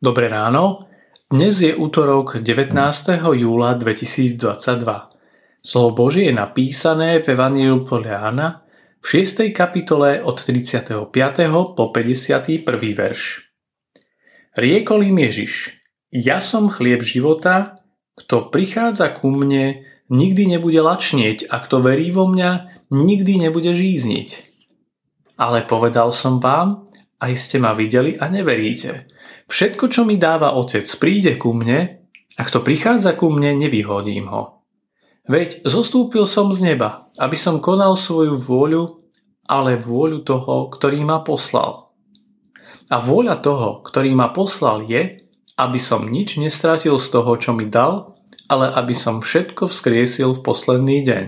Dobré ráno, dnes je útorok 19. júla 2022. Slovo Božie je napísané v Evangeliu podľa Jána v 6. kapitole od 35. po 51. verš. Riekol im Ježiš, ja som chlieb života, kto prichádza ku mne, nikdy nebude lačnieť a kto verí vo mňa, nikdy nebude žízniť. Ale povedal som vám, aj ste ma videli a neveríte. Všetko, čo mi dáva Otec, príde ku mne a kto prichádza ku mne, nevyhodím ho. Veď zostúpil som z neba, aby som konal svoju vôľu, ale vôľu toho, ktorý ma poslal. A vôľa toho, ktorý ma poslal je, aby som nič nestratil z toho, čo mi dal, ale aby som všetko vzkriesil v posledný deň.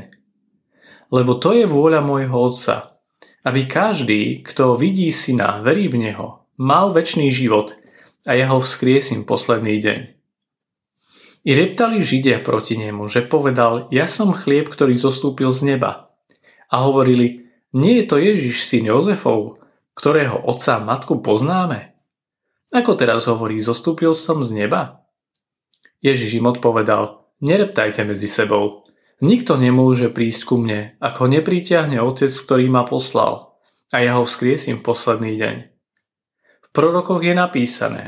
Lebo to je vôľa môjho Otca, aby každý, kto vidí syna, verí v Neho, mal väčší život – a ja ho vzkriesím posledný deň. I reptali Židia proti nemu, že povedal, ja som chlieb, ktorý zostúpil z neba. A hovorili, nie je to Ježiš, syn Jozefov, ktorého otca a matku poznáme? Ako teraz hovorí, zostúpil som z neba? Ježiš im odpovedal, nereptajte medzi sebou. Nikto nemôže prísť ku mne, ak nepritiahne otec, ktorý ma poslal. A ja ho vzkriesím posledný deň prorokoch je napísané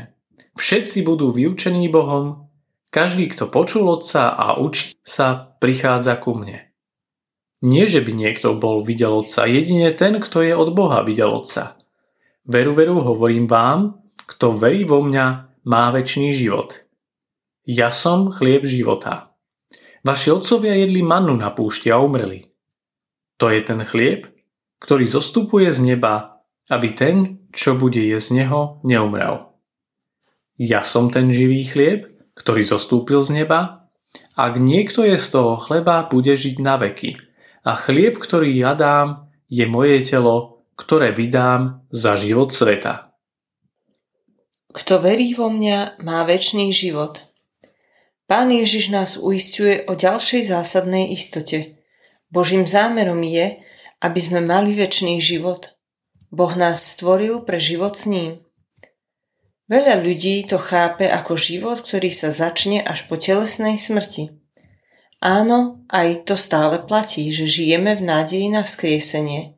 Všetci budú vyučení Bohom, každý, kto počul Otca a učí sa, prichádza ku mne. Nie, že by niekto bol videl Otca, jedine ten, kto je od Boha videl Otca. Veru, veru, hovorím vám, kto verí vo mňa, má väčší život. Ja som chlieb života. Vaši otcovia jedli mannu na púšti a umreli. To je ten chlieb, ktorý zostupuje z neba aby ten, čo bude jesť z neho, neumrel. Ja som ten živý chlieb, ktorý zostúpil z neba. Ak niekto je z toho chleba, bude žiť na veky. A chlieb, ktorý ja dám, je moje telo, ktoré vydám za život sveta. Kto verí vo mňa, má väčší život. Pán Ježiš nás uistuje o ďalšej zásadnej istote. Božím zámerom je, aby sme mali väčší život – Boh nás stvoril pre život s ním. Veľa ľudí to chápe ako život, ktorý sa začne až po telesnej smrti. Áno, aj to stále platí, že žijeme v nádeji na vzkriesenie.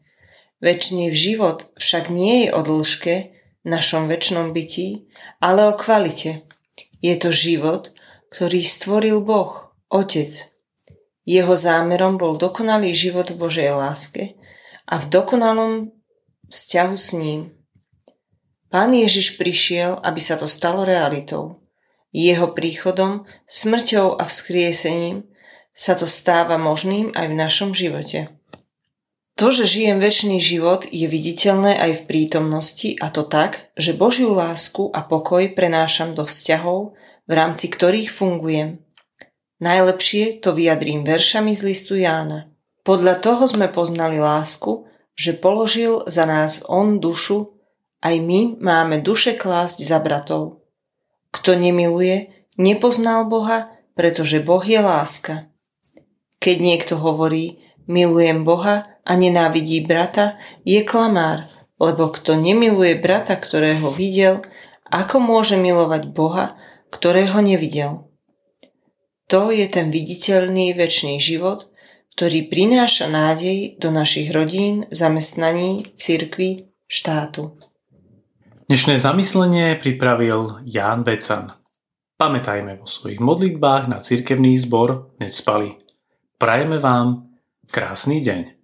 Večný život však nie je o dĺžke, našom väčšnom bytí, ale o kvalite. Je to život, ktorý stvoril Boh, Otec. Jeho zámerom bol dokonalý život v Božej láske a v dokonalom vzťahu s ním. Pán Ježiš prišiel, aby sa to stalo realitou. Jeho príchodom, smrťou a vzkriesením sa to stáva možným aj v našom živote. To, že žijem väčší život, je viditeľné aj v prítomnosti a to tak, že Božiu lásku a pokoj prenášam do vzťahov, v rámci ktorých fungujem. Najlepšie to vyjadrím veršami z listu Jána. Podľa toho sme poznali lásku, že položil za nás on dušu, aj my máme duše klásť za bratov. Kto nemiluje, nepoznal Boha, pretože Boh je láska. Keď niekto hovorí, milujem Boha a nenávidí brata, je klamár, lebo kto nemiluje brata, ktorého videl, ako môže milovať Boha, ktorého nevidel? To je ten viditeľný väčší život, ktorý prináša nádej do našich rodín, zamestnaní, cirkví, štátu. Dnešné zamyslenie pripravil Ján Becan. Pamätajme vo svojich modlitbách na cirkevný zbor Necpali. Prajeme vám krásny deň.